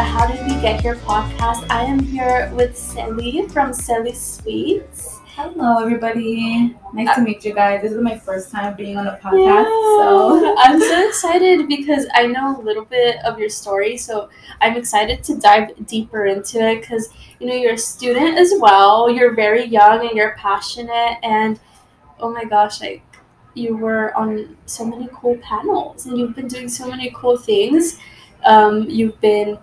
welcome back to the How Did We Get Here podcast. I am here with Celly from Celly Sweets. Hello, everybody. Nice to meet you guys. This is my first time being on a podcast, so I'm so excited because I know a little bit of your story. So I'm excited to dive deeper into it because you know you're a student as well. You're very young and you're passionate, and oh my gosh, like you were on so many cool panels and you've been doing so many cool things. Um, you've been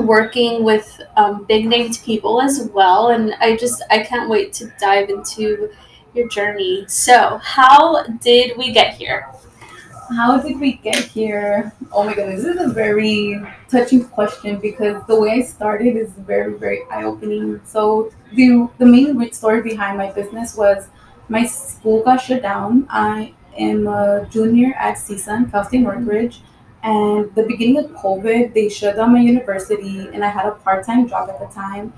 working with um, big named people as well, and I just I can't wait to dive into your journey. So, how did we get here? how did we get here? Oh my goodness, this is a very touching question because the way I started is very, very eye opening. So the the main story behind my business was my school got shut down. I am a junior at CSUN, Cal State Northridge. And the beginning of COVID, they shut down my university, and I had a part time job at the time.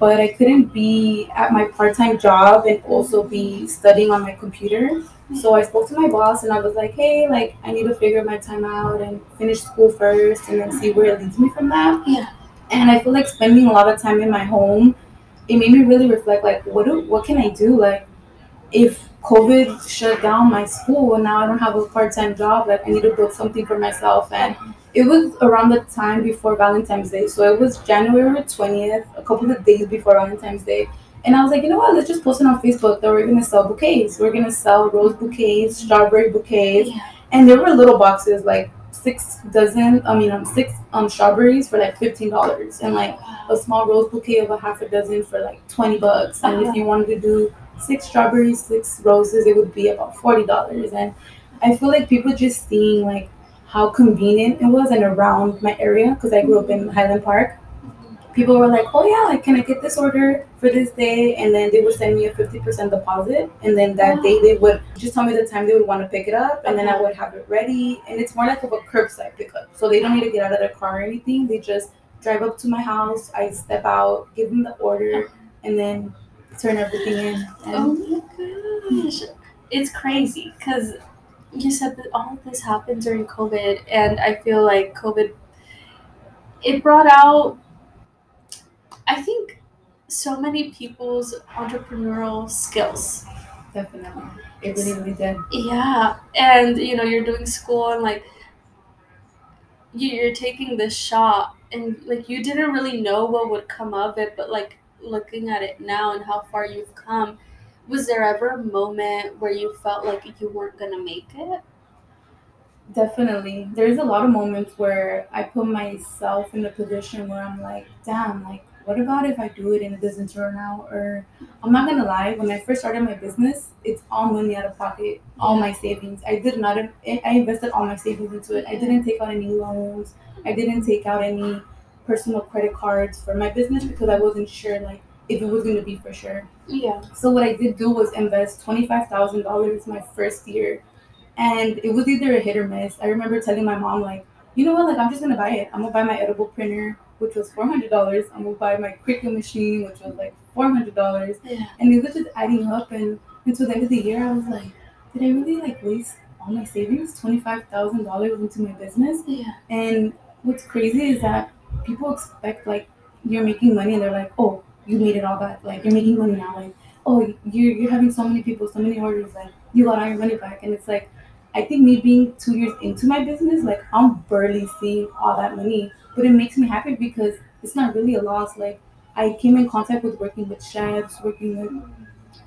But I couldn't be at my part time job and also be studying on my computer. So I spoke to my boss, and I was like, hey, like, I need to figure my time out and finish school first and then see where it leads me from that. Yeah. And I feel like spending a lot of time in my home, it made me really reflect, like, what do, what can I do? Like, if COVID shut down my school and now I don't have a part time job, like I need to build something for myself. And it was around the time before Valentine's Day. So it was January 20th, a couple of days before Valentine's Day. And I was like, you know what, let's just post it on Facebook that we're gonna sell bouquets. We're gonna sell rose bouquets, strawberry bouquets. Yeah. And there were little boxes, like six dozen, I mean, um, six um, strawberries for like $15. And like a small rose bouquet of a half a dozen for like 20 bucks. And if you wanted to do six strawberries, six roses, it would be about forty dollars. And I feel like people just seeing like how convenient it was and around my area because I grew up in Highland Park. People were like, "Oh yeah, like can I get this order for this day?" And then they would send me a fifty percent deposit, and then that day they would just tell me the time they would want to pick it up, and then I would have it ready. And it's more like of a curbside pickup, so they don't need to get out of their car or anything. They just drive up to my house. I step out, give them the order, and then turn everything in. Oh my gosh. It's crazy because you said that all of this happened during COVID, and I feel like COVID it brought out I think so many people's entrepreneurial skills. definitely, it really, really did. Yeah, and you know you're doing school and like you're taking this shot and like you didn't really know what would come of it, but like looking at it now and how far you've come, was there ever a moment where you felt like you weren't gonna make it? Definitely. There's a lot of moments where I put myself in a position where I'm like, damn, like, what about if I do it and it doesn't turn out? Or I'm not gonna lie, when I first started my business, it's all money out of pocket, all my savings. I did not, I invested all my savings into it. I didn't take out any loans, I didn't take out any personal credit cards for my business because I wasn't sure, like, if it was gonna be for sure. Yeah. So what I did do was invest twenty five thousand dollars my first year, and it was either a hit or miss. I remember telling my mom like, you know what, like I'm just gonna buy it. I'm gonna buy my edible printer, which was four hundred dollars. I'm gonna buy my Cricut machine, which was like four hundred dollars, Yeah. and it was just adding up. And until the end of the year, I was like, did I really like waste all my savings, twenty five thousand dollars into my business? Yeah. And what's crazy is that people expect like you're making money and they're like, oh, you made it all back. Like you're making money now. Like, oh, you're, you're having so many people, so many orders. Like you got all your money back. And it's like, I think me being two years into my business, like I'm barely seeing all that money, but it makes me happy because it's not really a loss. Like I came in contact with working with chefs, working with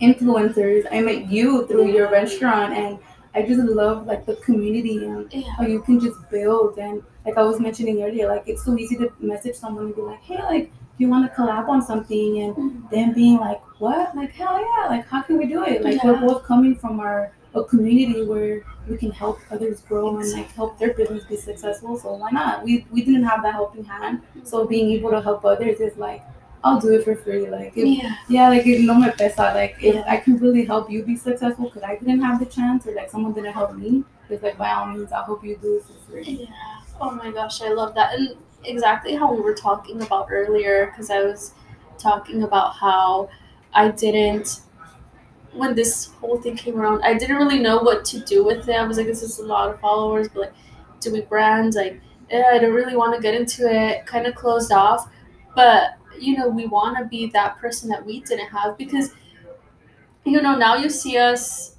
influencers. I met you through your restaurant and I just love like the community and Yeah. how you can just build and like I was mentioning earlier, like it's so easy to message someone and be like, hey, like do you want to collab on something and mm-hmm. then being like, what? Like hell yeah! Like how can we do it? Like we're both coming from our a community where we can help others grow and like help their business be successful. So why not? We we didn't have that helping hand, so mm-hmm. being able to help others is like I'll do it for free. Like if, Yeah. yeah, like if no me pesa. Like if Yeah. I can really help you be successful because I didn't have the chance or like someone didn't help me, it's like by all means I hope you do it for free. Yeah. Oh my gosh, I love that. And exactly how we were talking about earlier, because I was talking about how I didn't, when this whole thing came around, I didn't really know what to do with it. I was like, this is a lot of followers, but like, do we brand? Like, yeah, I don't really want to get into it, kind of closed off. But, you know, we want to be that person that we didn't have because, you know, now you see us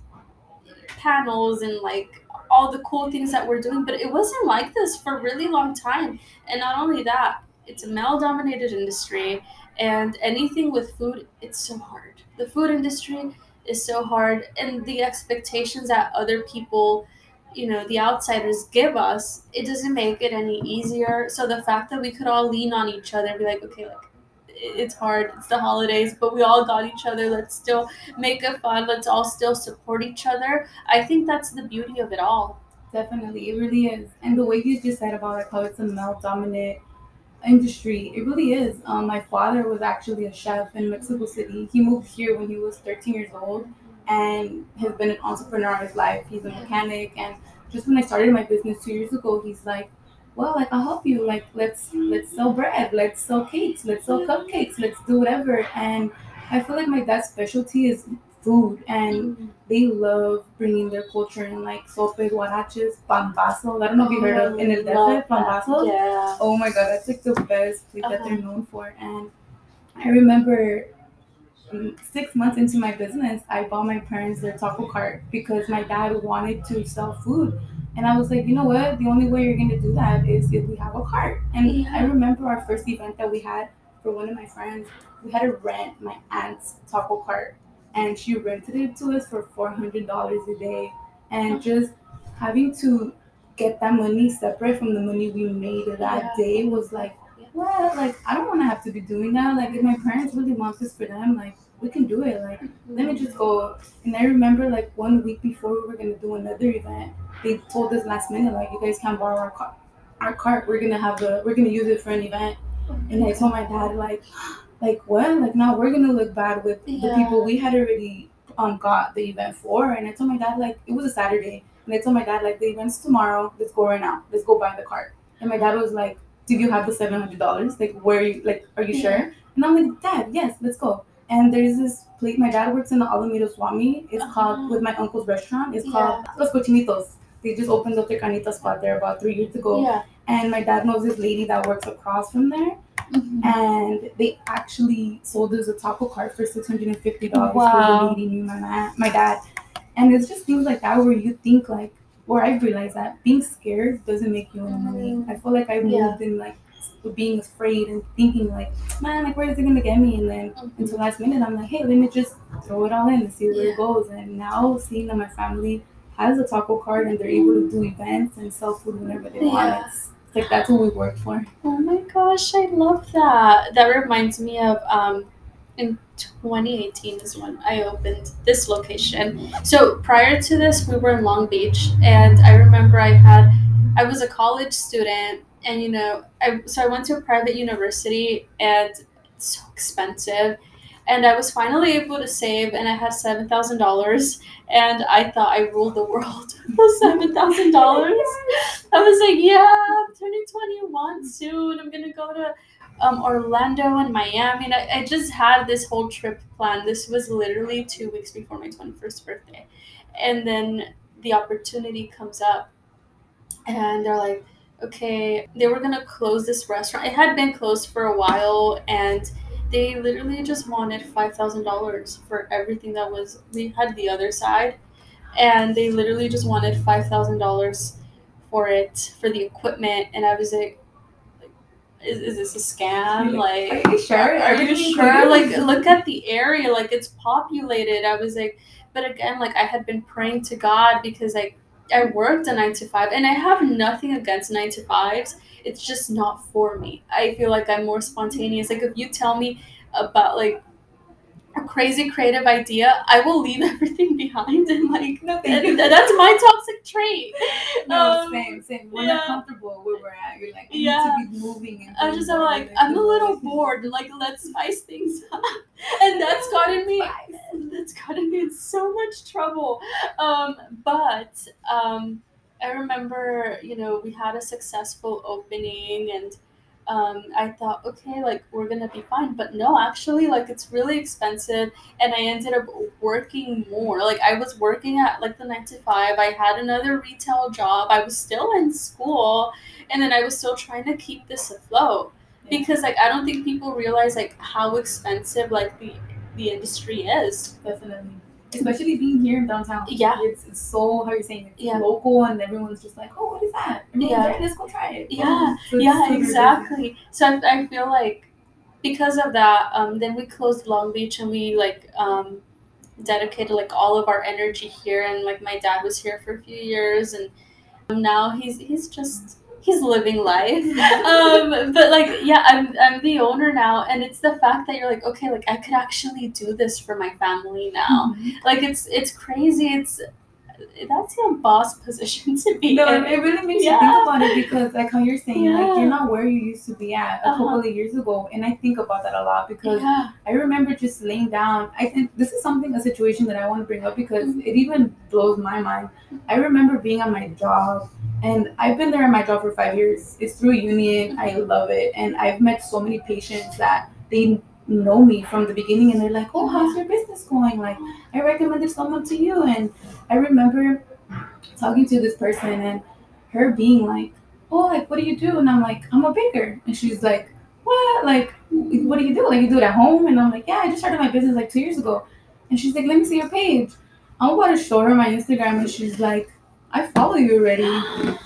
panels and like all the cool things that we're doing, but it wasn't like this for a really long time. And not only that, it's a male dominated industry, and anything with food, it's so hard. The food industry is so hard, and the expectations that other people, you know, the outsiders give us, it doesn't make it any easier. So the fact that we could all lean on each other and be like, okay, like, it's hard, it's the holidays, but we all got each other. Let's still make it fun. Let's all still support each other. I think that's the beauty of it all. Definitely, it really is. And the way you just said about like how it's a male dominant industry, it really is. Um, my father was actually a chef in Mexico City. He moved here when he was 13 years old and has been an entrepreneur all his life. He's a mechanic and just when I started my business two years ago, he's like, Well, like I'll help you. Like let's let's sell bread, let's sell cakes, let's sell cupcakes, let's do whatever. And I feel like my dad's specialty is food and Mhm. they love bringing their culture in like sopes, guaraches, pambazos. I don't know if you heard of in el DF, pambazos. Yeah. Oh my god, that's like the best plate that Uh-huh. they're known for. And I remember mm, six months into my business, I bought my parents their taco cart because my dad wanted to sell food. And I was like, you know what? The only way you're gonna do that is if we have a cart. And Yeah. I remember our first event that we had for one of my friends. We had to rent my aunt's taco cart, and she rented it to us for four hundred dollars a day. And oh. just having to get that money separate from the money we made that Yeah. day was like, what? Like I don't want to have to be doing that. Like if my parents really want this for them, like we can do it. Like let me just go. And I remember like one week before we were gonna do another event, they told us last minute like you guys can't borrow our car, our cart. We're gonna have the we're gonna use it for an event. And I told my dad like, like what? Like now we're gonna look bad with the people we had already um got the event for. And I told my dad like it was a Saturday. And I told my dad like the event's tomorrow. Let's go right now. Let's go buy the cart. And my dad was like, did you have the seven hundred dollars? Like where you like are you sure? And I'm like, Dad, yes, let's go. And there's this place. My dad works in the Alameda Swap Meet. It's Uh-huh. called with my uncle's restaurant. It's called Los Cochinitos. They just opened up their canita spot there about three years ago. Yeah. And my dad knows this lady that works across from there. Mhm. And they actually sold us a taco cart for six hundred and fifty dollars. Wow. The lady knew my ma- my dad. And it's just things like that where you think like, where I realized that being scared doesn't make you any money. I feel like I Yeah. moved in like being afraid and thinking like, man, like where is it gonna get me? And then Mhm. until last minute, I'm like, hey, let me just throw it all in and see where Yeah. it goes. And now seeing that my family has a taco cart and they're able to do events and sell food whenever they want, Yeah. it's, it's like that's what we work for. Oh my gosh, I love that. That reminds me of um, in 2018 is when I opened this location. So prior to this, we were in Long Beach, and I remember I had, I was a college student, and you know, I so I went to a private university, and it's so expensive. And I was finally able to save, and I had seven thousand dollars, and I thought I ruled the world with seven thousand dollars. I was like, yeah, I'm turning 21 soon. I'm gonna go to um, Orlando and Miami. And I, I just had this whole trip planned. This was literally two weeks before my 21st birthday. And then the opportunity comes up, and they're like, okay, they were gonna close this restaurant. It had been closed for a while, and they literally just wanted $5,000 for everything that was, we had the other side. And they literally just wanted $5,000 for it for the equipment. And i was like, is, is this a scam? Like are you sure? are, are you Everything sure like look at the area. Like it's populated. I was like but again like i had been praying to god because like i worked a nine to five and i have nothing against nine to fives. It's just not for me. I feel like i'm more spontaneous. Like if you tell me about like a crazy creative idea i will leave everything behind and like No, that's my toxic trait No, Um, same, same. We're yeah. not comfortable where we're at. You're like, I Yeah. need to be moving. And I'm just I'm like I'm a little bored. Like let's spice things up, and that's gotten me. That's gotten me in so much trouble. Um, but um, I remember, you know, we had a successful opening, and um, I thought, okay, like we're gonna be fine. But no, actually, like it's really expensive, and I ended up working more. Like I was working at like the nine to five. I had another retail job. I was still in school, and then I was still trying to keep this afloat because like I don't think people realize like how expensive like the the industry is. Definitely. Especially being here in downtown. Yeah. It's, it's so, how you're saying, it's Yeah. local and everyone's just like, oh, what is that? Yeah. let's go try it. Yeah. So yeah, busy. exactly. So I, I feel like because of that, um, then we closed Long Beach and we like um, dedicated like all of our energy here. And like my dad was here for a few years, and now he's he's just he's living life. um, but like yeah, I'm I'm the owner now, and it's the fact that you're like okay, like I could actually do this for my family now. Mhm. Like it's it's crazy. It's that's a boss position to be No, in. it really makes Yeah. you think about it because, like how you're saying, like Yeah. you're not where you used to be at a Uh-huh. couple of years ago, and I think about that a lot because yeah. I remember just laying down. I think this is something, a situation that I want to bring up because Mhm. it even blows my mind. I remember being on my job, and I've been there in my job for five years. It's through union. I mm-hmm. love it, and I've met so many patients that they know me from the beginning, and they're like, "Oh, how's your business going?" Like, I recommended someone to you, and I remember talking to this person, and her being like, "Oh, like, what do you do?" And I'm like, "I'm a baker," and she's like, "What? Like, what do you do? Like, you do it at home?" And I'm like, "Yeah, I just started my business like two years ago." And she's like, "Let me see your page." I'm about to show her my Instagram, and she's like, "I follow you already."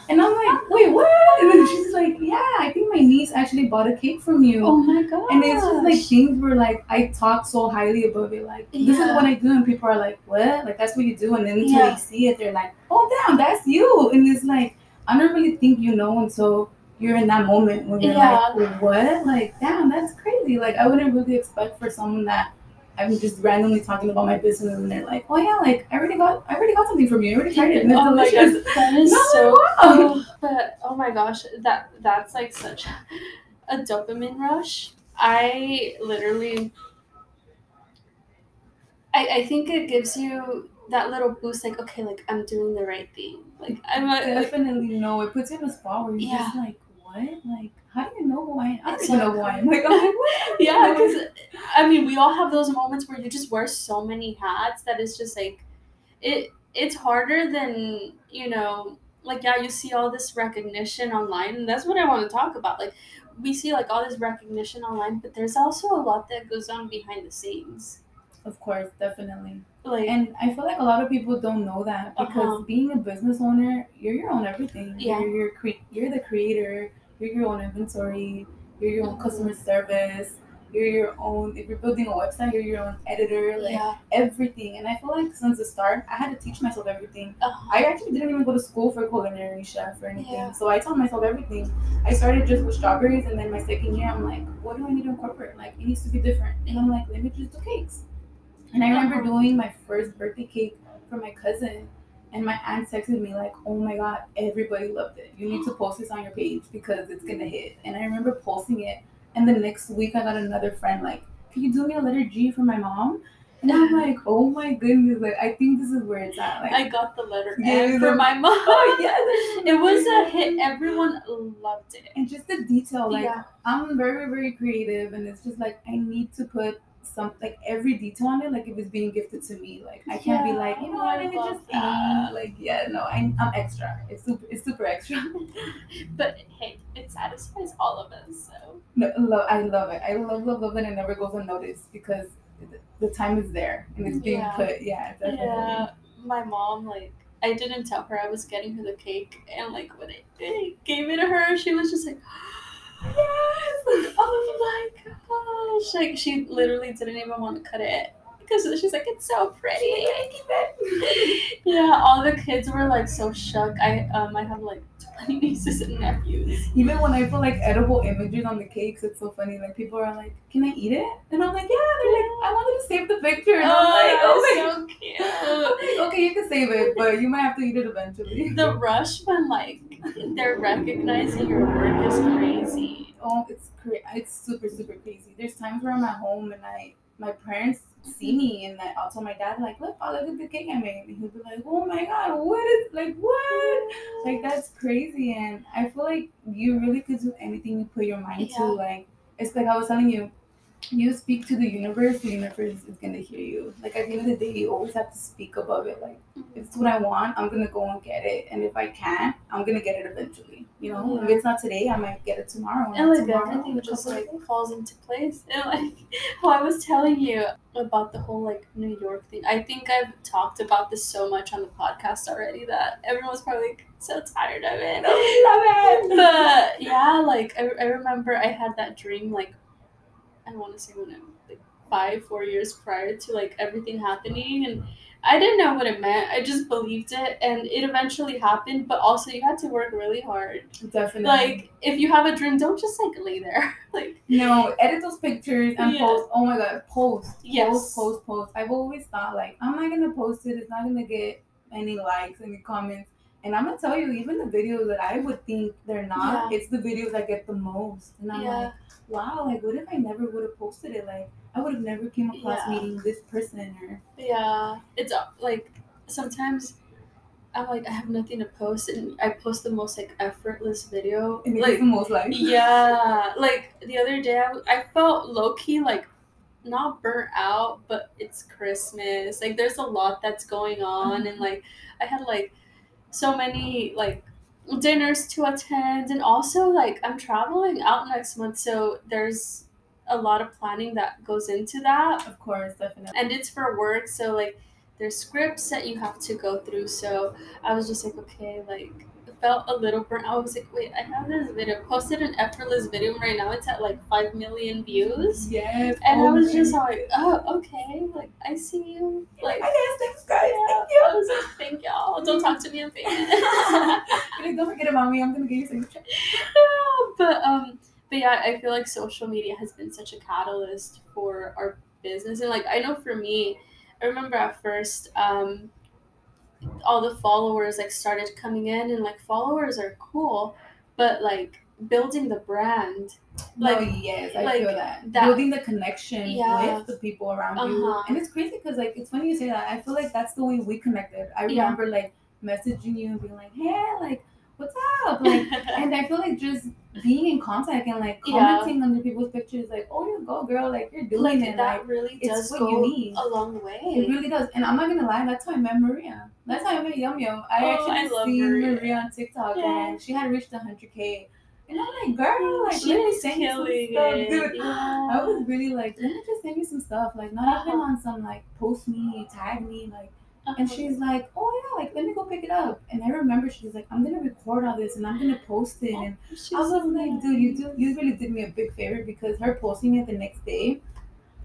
And I'm like, "Wait, what?" And then she's like, "Yeah, I think my niece actually bought a cake from you." Oh my god. And it's just like things where like I talk so highly above it, like this is what I do, and people are like, "What? Like that's what you do?" And then until Yeah. they see it, they're like, "Oh damn, that's you!" And it's like I don't really think you know until you're in that moment when you're Yeah. like, "What? Like damn, that's crazy!" Like I wouldn't really expect for someone that I'm just randomly talking about my business, and they're like, "Oh yeah, like I already got, I already got something from you. I already tried it, and it's oh my delicious." gosh, that is No, so wow. But oh, oh my gosh, that that's like such a dopamine rush. I literally, I I think it gives you that little boost, like okay, like I'm doing the right thing. Like I'm a, like, Definitely no. It puts you in a spot where you're Yeah. just like, what? Like, how do you know who I am? I don't even know who I am. Like, I'm like, what? yeah, because I mean, we all have those moments where you just wear so many hats that it's just like it. It's harder than you know. Like yeah, you see all this recognition online, and that's what I want to talk about. Like we see like all this recognition online, but there's also a lot that goes on behind the scenes. Of course, definitely. Like And I feel like a lot of people don't know that because Uh-huh. being a business owner, you're your own everything. Yeah. You're your cre- you're the creator. You're your own inventory. You're your own Mhm. customer service. You're your own. If you're building a website, you're your own editor. Like yeah, everything. And I feel like since the start, I had to teach myself everything. uh-huh. I actually didn't even go to school for culinary chef or anything. Yeah. So I taught myself everything. I started just with strawberries, and then my second year, I'm like, what do I need to incorporate? Like, it needs to be different. And I'm like, let me just do cakes. And I remember doing my first birthday cake for my cousin, and my aunt texted me like, "Oh my god, everybody loved it. You need to post this on your page because it's gonna hit." And I remember posting it, and the next week I got another friend like, "Can you do me a letter G for my mom?" And I'm like, "Oh my goodness! Like, I think this is where it's at." Like, I got the letter Yeah, for my mom. oh yeah, It was a hit. Everyone loved it. and just the detail like yeah. i'm very very creative and it's just like i need to put some like every detail on it like if it's being gifted to me like i can't be like you know what let me just that. like yeah no I, i'm extra it's super it's super extra But hey, it satisfies all of us. So no, love, i love it i love love love it and it never goes unnoticed because the time is there and it's being Yeah. put yeah definitely yeah, my mom like I didn't tell her I was getting her the cake, and like when I, I gave it to her, she was just like, yes, oh my gosh, like she literally didn't even want to cut it because she's like it's so pretty. yeah, all the kids were like so shook. I um I have like nieces and nephews. even when I put like edible images on the cakes, it's so funny. Like people are like, "Can I eat it?" And I'm like, "Yeah." They're like, "I wanted to save the picture." And I'm oh, like, "Oh my so cute. Okay, you can save it, but you might have to eat it eventually. The rush when like they're recognizing your work is crazy. Oh, it's cra- it's super super crazy. There's times where I'm at home and I my parents see me and like I'll tell my dad like, look, oh, look at the cake I made, and he'll be like, oh my god, what is like what? Like that's crazy, and I feel like you really could do anything you put your mind Yeah. to. Like it's like I was telling you, you speak to the universe, the universe is gonna hear you. Like at the end of the day, you always have to speak above it. Like if it's what I want, I'm gonna go and get it, and if I can't, I'm gonna get it eventually. You know, if mm-hmm. it's not today, I might get it tomorrow. and like tomorrow, everything just like falls into place and like how i was telling you about the whole like new york thing i think i've talked about this so much on the podcast already that everyone's probably like, so tired of it I love it. but yeah like I, I remember i had that dream like i want to say when i'm like five four years prior to like everything happening and i didn't know what it meant i just believed it and it eventually happened but also you had to work really hard Definitely. like if you have a dream don't just like lay there like No, edit those pictures and Yeah. post. Oh my god, post. Yes. Post, post, post. I've always thought like I'm not gonna post it. It's not gonna get any likes, any comments. And I'm gonna tell you, even the videos that I would think they're not, it's the videos I get the most. And I'm yeah. like, wow, like what if I never would have posted it? Like I would have never came across Yeah. meeting this person or yeah. It's uh, like sometimes i'm like i have nothing to post and i post the most like effortless video. And like the most like yeah. Like the other day I, I felt low-key like not burnt out but it's christmas. Like there's a lot that's going on and like i had like so many like dinners to attend and also like i'm traveling out next month so there's a lot of planning that goes into that Of course, definitely. and it's for work so like there's scripts that you have to go through so i was just like okay like felt a little burnt out. i was like wait i have this video posted an effortless video right now it's at like 5 million views Yes. and i was just like oh okay like i see you like I yes, thanks guys. yeah. Thank you. I was like, thank y'all. Don't talk to me. I'm famous. Like, don't forget about me. I'm gonna give you some but um, but yeah, I feel like social media has been such a catalyst for our business, and like I know for me, I remember at first, um, all the followers like started coming in, and like followers are cool, but like building the brand, no, like yes, I like feel that. that- Building the connection Yeah. with the people around you. Uh-huh. And it's crazy because, like, it's funny you say that. I feel like that's the way we connected. I Yeah. remember, like, messaging you and being like, hey, like, what's up? Like, and I feel like just being in contact and, like, Yeah. commenting under people's pictures, like, oh, you go, girl. Like, you're doing like it. that Like, really does what go you need. a long way. it really does. And I'm not to lie, that's how I met Maria. That's how I met Yum Yum. I Oh, actually I seen Maria. Maria. on TikTok Yeah. and she had reached 100K. And I'm like, girl, like, she let me was send you some killing it. dude. Yeah. I was really like, let me just send you some stuff. Like, not even Uh-huh. on some like post me, tag me, like. And Uh-huh. she's like, oh yeah, like let me go pick it up. And I remember she's like, I'm gonna record all this and I'm gonna post it. And She's I was so like, dude, you do, you really did me a big favor because her posting it the next day,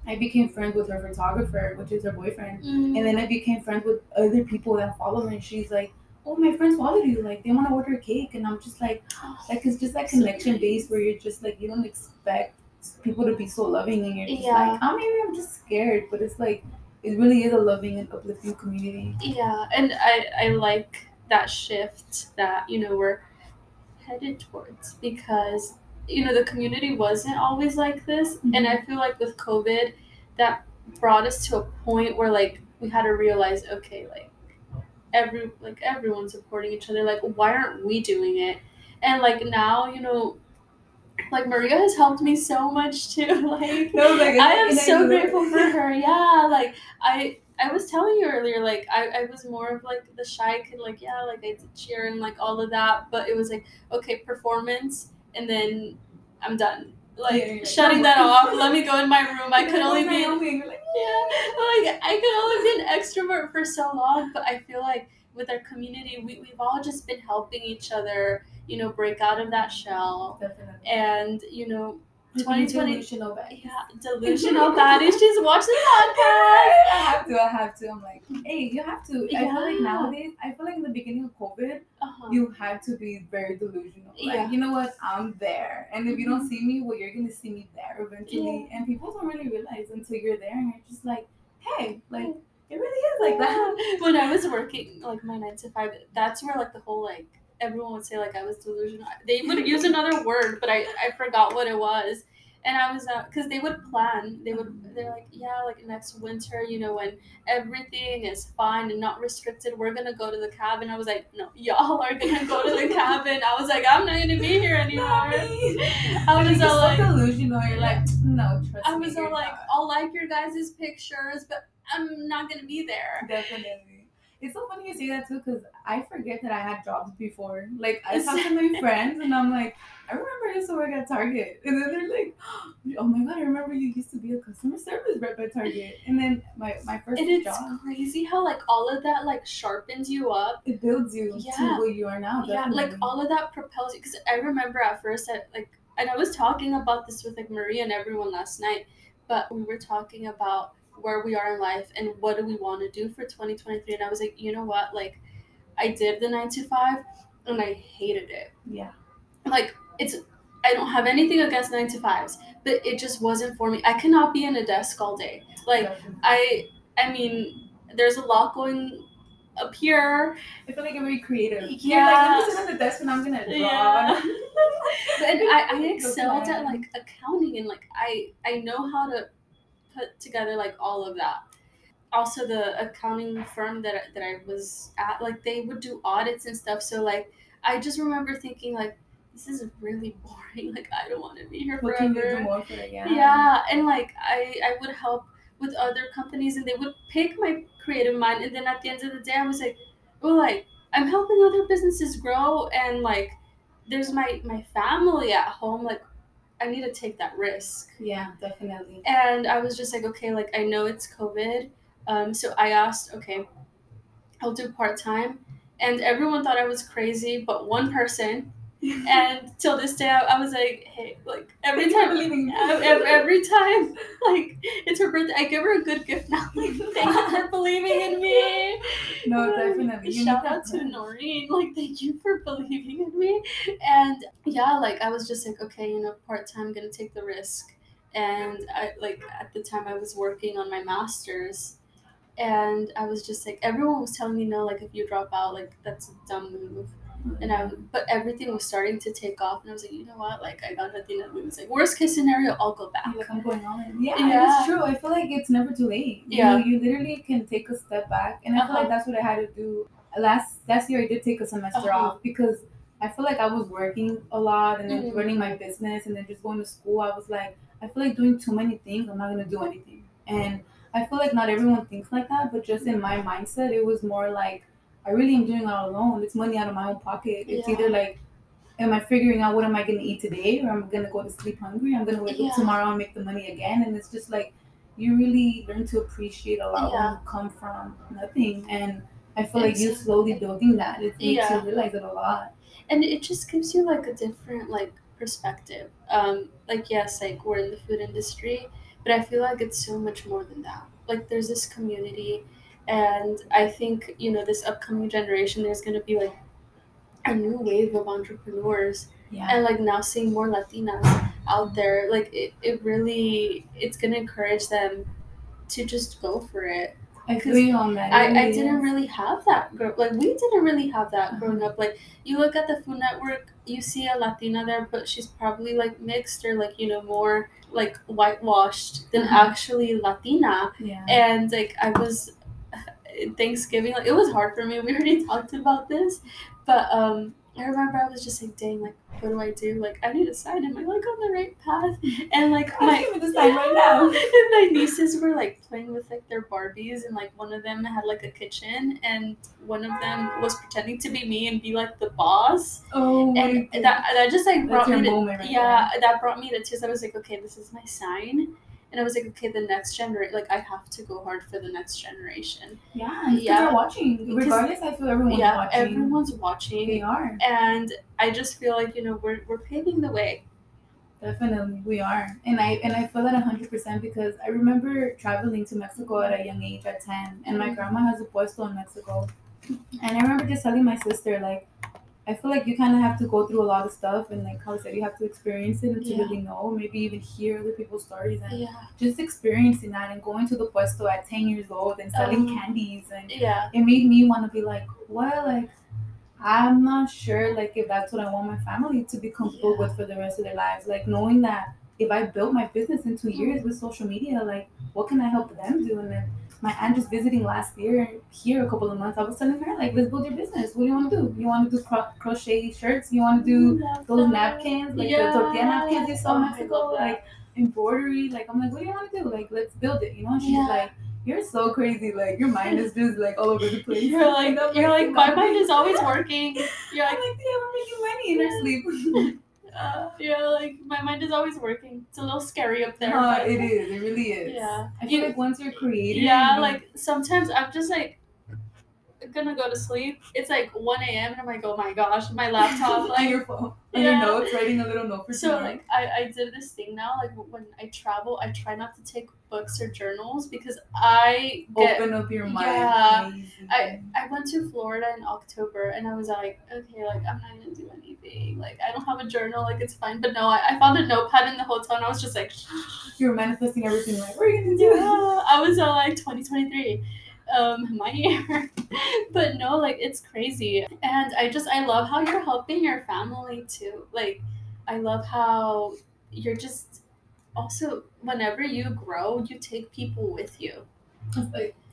I became friends with her photographer, which is her boyfriend. Mm. And then I became friends with other people that follow her. And she's like, oh, my friends follow you. Like they want to order a cake, and I'm just like, like it's just that connection nice. base where you're just like you don't expect people to be so loving, and you're just Yeah. like, oh, maybe I'm just scared, but it's like it really is a loving and uplifting community. Yeah, and I I like that shift that you know we're headed towards because you know the community wasn't always like this, and mm-hmm. I feel like with COVID, that brought us to a point where like we had to realize, okay, like every like everyone supporting each other. Like why aren't we doing it? And like now, you know. Like Maria has helped me so much too. Like No, like, I am so love- grateful for her. Yeah, like I I was telling you earlier, like I, I was more of like the shy kid, like yeah, like I did cheer and like all of that, but it was like okay, performance, and then I'm done. Like Yeah, yeah, yeah. shutting that off. Let me go in my room. I could only "Oh, be Nayomie," and you're like, yeah, like I could only be an extrovert for so long, but I feel like with our community, we we've all just been helping each other, you know, break out of that shell, Definitely. and you know, 2020 2020 delusional back. yeah, delusional baddies. She's watched the I have to. I have to. I'm like, hey, you have to. I feel like Yeah. nowadays. I feel like in the beginning of COVID, Uh-huh. you had to be very delusional. Like, Yeah. you know what? I'm there, and if you don't see me, well, you're gonna see me there eventually. Yeah. And people don't really realize until you're there, and you're just like, hey, like it really is like that. when I was working like my nine to five, that's where like the whole like everyone would say like I was delusional. They would use another word, but I I forgot what it was. and I was uh, because they would plan. They would. They're like, yeah, like next winter, you know, when everything is fine and not restricted, we're gonna go to the cabin. I was like, no, y'all are gonna go to the cabin. I was like, I'm not gonna be here anymore. I was all like, delusional. You're like, no, trust I was all like, not." I'll like your guys' pictures, but I'm not gonna be there. Definitely. It's so funny you say that too, because I forget that I had jobs before. Like I talk to my friends, and I'm like, I remember I used to work at Target, and then they're like, Oh my god, I remember you used to be a customer service rep at Target. And then my my first And it's job, crazy how like all of that like sharpens you up. it builds you Yeah. to what you are now. Yeah, like all of that propels you. Because I remember at first, I like, and I was talking about this with like Maria and everyone last night, but we were talking about where we are in life and what do we want to do for 2023. And I was like, you know what? Like, I did the nine to five, and I hated it. yeah, Like, it's. I don't have anything against nine to fives, but it just wasn't for me. I cannot be in a desk all day. Like, definitely. I, I mean, there's a lot going up here. I feel like I'm very creative. Yeah. like, let me sit on the desk and I'm gonna draw. Yeah. and I, I excelled at like accounting and like I I know how to put together like all of that. Also, the accounting firm that I- that I was at, like they would do audits and stuff. So like I just remember thinking like this is really boring. Like I don't want to be here what forever. more for? Yeah. Yeah, and like I I would help with other companies, and they would pick my creative mind, and then at the end of the day, I was like, well, like I'm helping other businesses grow, and like there's my my family at home, like I need to take that risk, Yeah, definitely. and I was just like, okay, like I know it's COVID, um, so I asked, okay, I'll do part time, and everyone thought I was crazy, but one person. And till this day, I, I was like, "Hey, like every time, believing me. Ev- ev- every time, like it's her birthday, I give her a good gift now. Like, thank you for believing in me. No, definitely. You Shout out to. Noreen. Like, thank you for believing in me. And yeah, like I was just like, okay, you know, part time, gonna take the risk. And I like at the time I was working on my masters. And I was just like, everyone was telling me no, like if you drop out, like that's a dumb move and I but everything was starting to take off, and I was like, you know what, like I got nothing to lose. Like worst case scenario, I'll go back. Like, I'm going on. Yeah, Yeah. it's true. I feel like it's never too late. You Yeah. know, you literally can take a step back, and I feel Uh-huh. like that's what I had to do. Last last year, I did take a semester Uh-huh. off because I feel like I was working a lot and then Mhm. running my business and then just going to school. I was like, I feel like doing too many things. I'm not gonna do anything, and I feel like not everyone thinks like that. But just in my mindset, it was more like I really am doing all alone. It's money out of my own pocket. It's Yeah. either like am I figuring out what am I gonna eat today or I'm gonna go to sleep hungry? I'm gonna wake Yeah. up tomorrow and make the money again. And it's just like you really learn to appreciate a lot Yeah. when you come from nothing. And I feel like you Exactly. slowly building that. It makes Yeah. you realize it a lot. and it just gives you like a different like perspective um like yes like we're in the food industry but i feel like it's so much more than that like there's this community and i think you know this upcoming generation there's going to be like a new wave of entrepreneurs Yeah. and like now seeing more latinas out there like it, it really it's going to encourage them to just go for it I feel on that. I, I didn't really have that grow like we didn't really have that Uh-huh. growing up like you look at the food network you see a latina there but she's probably like mixed or like you know more like whitewashed than Uh-huh. actually latina Yeah. and like i was thanksgiving like it was hard for me. We already talked about this but um i remember i was just like dang like what do i do? Like i need a sign am i like on the right path? And like I my can't even decide right now. and my nieces were like playing with like their Barbies, and like one of them had like a kitchen, and one of them was pretending to be me and be like the boss, Oh and that that just like brought me to right yeah, that brought me to tears. I was like, okay, this is my sign, and I was like, okay, the next generation, like I have to go hard for the next generation. Yeah, Yeah. they're watching. Regardless, I feel everyone's yeah, watching. everyone's watching, They are. and I just feel like you know we're we're paving the way. Definitely, we are, and I and I feel that hundred percent because I remember traveling to Mexico at a young age at ten, and my Mhm. grandma has a puesto in Mexico, and I remember just telling my sister like, I feel like you kind of have to go through a lot of stuff, and like how I said, you have to experience it and to Yeah. really know, maybe even hear other people's stories, and Yeah, just experiencing that and going to the puesto at ten years old and selling Oh. candies, and yeah, it made me want to be like, well, like. I'm not sure, like, if that's what I want my family to be comfortable Yeah. with for the rest of their lives. Like, knowing that if I built my business in two years mm-hmm. with social media, like what can I help them do? And then my aunt just visiting last year here a couple of months, I was telling her like, let's build your business. What do you want to do? You want to do cro- crochet shirts? You want to do those napkins, like Yeah. the tortilla napkins you saw Oh, in Mexico, like embroidery. Like I'm like, what do you want to do? Like let's build it. You know? And she's Yeah. like, you're so crazy. Like your mind is just like all over the place. You're like, you're like, my mind is always working. You're like, I'm like, yeah, we're making money in our sleep. uh, you're like, my mind is always working. It's a little scary up there. Uh, but- it is. It really is. Yeah. I feel You- like once you're creative, Yeah, you- like sometimes I'm just like gonna go to sleep. It's like 1 a.m. and I'm like, oh my gosh, my laptop. Like, your phone, on Yeah. your notes, writing a little note for so tomorrow. like I, I did this thing now. Like when I travel, I try not to take books or journals because I get. open up your mind. Yeah. I, I went to Florida in October and I was like, okay, like I'm not gonna do anything. Like I don't have a journal, like it's fine. But no, I, I found a notepad in the hotel and I was just like, you're manifesting everything. Like, what are you gonna do? yeah, I was uh, like 2023, um, my year. but no, like it's crazy, and I just I love how you're helping your family too. Like, I love how you're just also whenever you grow, you take people with you.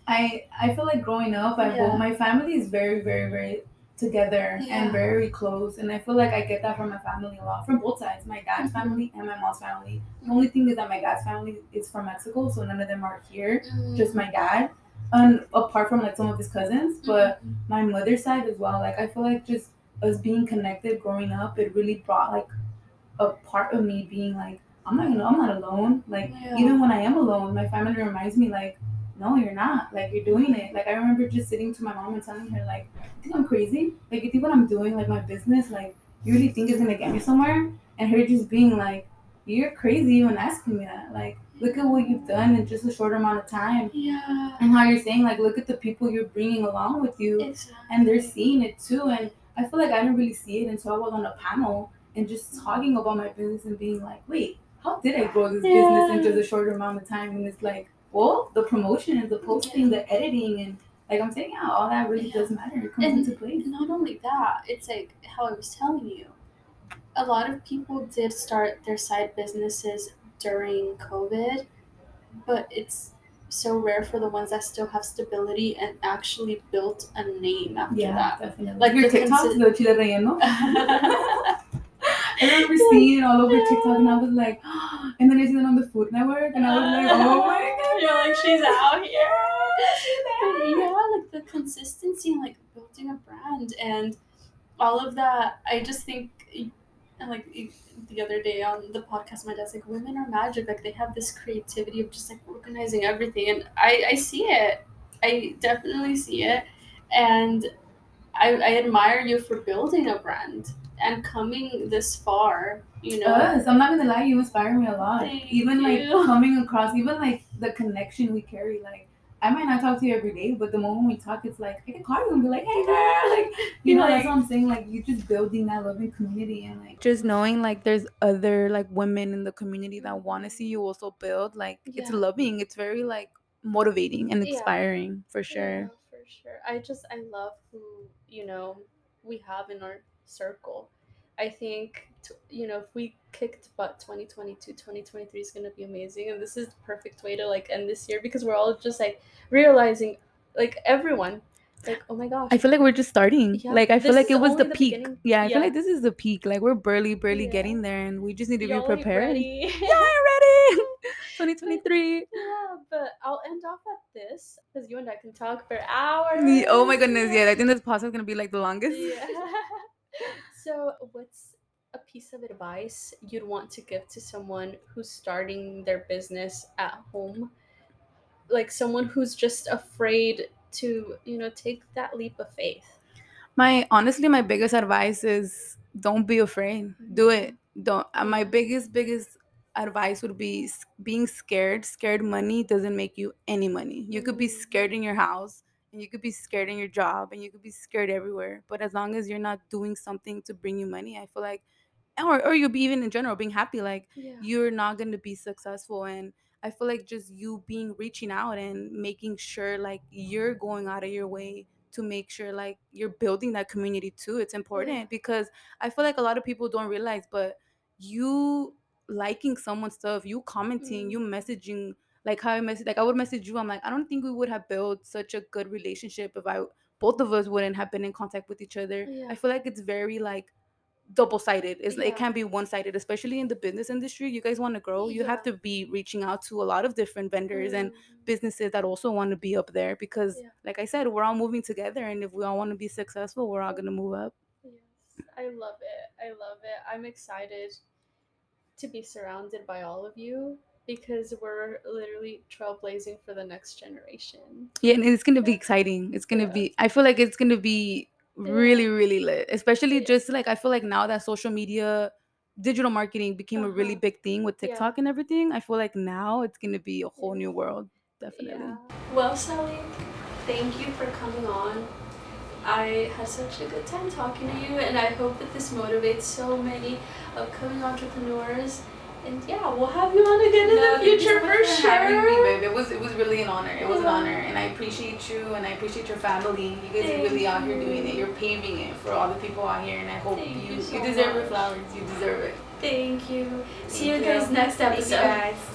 I I feel like growing up, I Yeah. my family is very very very together Yeah. and very close, and I feel like I get that from my family a lot, from both sides, my dad's Mhm. family and my mom's family. The only thing is that my dad's family is from Mexico, so none of them are here. Just my dad, and apart from like some of his cousins, but Mhm. my mother's side as well. Like I feel like just us being connected growing up, it really brought like a part of me being like, I'm not gonna I'm not alone. Like Yeah. even when I am alone, my family reminds me like, no, you're not. Like you're doing it. Like I remember just sitting to my mom and telling her like, you think I'm crazy? Like you think what I'm doing, like my business, like you really think it's gonna get me somewhere? And her just being like, you're crazy even asking me that. Like look at what you've done in just a short amount of time. yeah, And how you're saying like, look at the people you're bringing along with you exactly. and they're seeing it too. And I feel like I didn't really see it until I was on a panel and just talking about my business and being like, wait, how did I grow this business in just a shorter amount of time? And it's like, well, the promotion and the posting, the editing, and like I'm saying, yeah, all that really Yeah. does matter. It comes And- into place. not only that, it's like how I was telling you. A lot of people did start their side businesses during COVID, but it's so rare for the ones that still have stability and actually built a name after that. Yeah, definitely. Like your TikToks, the chile relleno. that. I remember seeing it all over TikTok, and I was like, and then I seen it on the Food Network, and I was like, oh my god, You're like, she's out here. But yeah, like the consistency and like building a brand and all of that. I just think, and like the other day on the podcast, my dad's like, women are magic. Like they have this creativity of just like organizing everything, and I I see it. I definitely see it, and I I admire you for building a brand and coming this far. You know. Us. I'm not gonna lie, you inspire me a lot. Thank even like coming across, even like the connection we carry. Like I might not talk to you every day, but the moment we talk, it's like I can call you and be like, "Hey, girl," like you know. Like- that's what I'm saying. Like you're just building that loving community and like just knowing like there's other like women in the community that want to see you also build. Like it's loving. It's very like motivating and Yeah. inspiring for sure. Yeah, for sure. I just I love who you know we have in our circle. I think you know if we kicked butt 2022, 2023 is gonna be amazing, and this is the perfect way to like end this year because we're all just like realizing, like everyone, like oh my gosh, I feel like we're just starting. Yeah, like I feel this like it was the the peak. beginning. Yeah, I Yeah. feel like this is the peak. Like we're barely, barely Yeah. getting there, and we just need to Y'all be prepared. Yeah, I'm ready. 2023. yeah, but I'll end off at this because you and I can talk for hours. Oh my goodness, yeah. I think this podcast is gonna be like the longest. Yeah. so, what's a piece of advice you'd want to give to someone who's starting their business at home? Like someone who's just afraid to, you know, take that leap of faith. My honestly, my biggest advice is don't be afraid. Do it. Don't. uh, my biggest, biggest advice would be being scared. Scared money doesn't make you any money. You could be Mm. scared in your house, and you could be scared in your job, and you could be scared everywhere. But as long as you're not doing something to bring you money, I feel like, or or you'll be even in general being happy. Like Yeah. you're not going to be successful and i feel like just you being reaching out and making sure like you're going out of your way to make sure like you're building that community too it's important because i feel like a lot of people don't realize but you liking someone's stuff, you commenting, Mm. you messaging like how I message like I would message you. I'm like, I don't think we would have built such a good relationship if I both of us wouldn't have been in contact with each other. Yeah. I feel like it's very like double sided. It's it can't be one sided, especially in the business industry. You guys want to grow, you have to be reaching out to a lot of different vendors and Mm. businesses that also want to be up there because Yeah. like I said, we're all moving together and if we all want to be successful, we're all gonna move up. Yes, I love it. I love it. I'm excited to be surrounded by all of you because we're literally trailblazing for the next generation. Yeah, and it's gonna be exciting. It's gonna Yeah. be. I feel like it's gonna be really, really lit. Especially Yeah. just like I feel like now that social media, digital marketing became a really Uh-huh. big thing with Yeah. TikTok and everything. I feel like now it's gonna be a whole new world. Definitely. Yeah. Well, Celly, thank you for coming on. I had such a good time talking to you, and I hope that this motivates so many upcoming entrepreneurs. And yeah, we'll have you on again in the future for sure. babe. It was it was really an honor. It was an honor, and I appreciate you, and I appreciate your family. You guys Thank are really out here doing it. You're paving it for all the people out here, and I hope Thank you you so you deserve your flowers. You deserve it. Thank you. See Thank you guys you. next Thank you, episode. guys.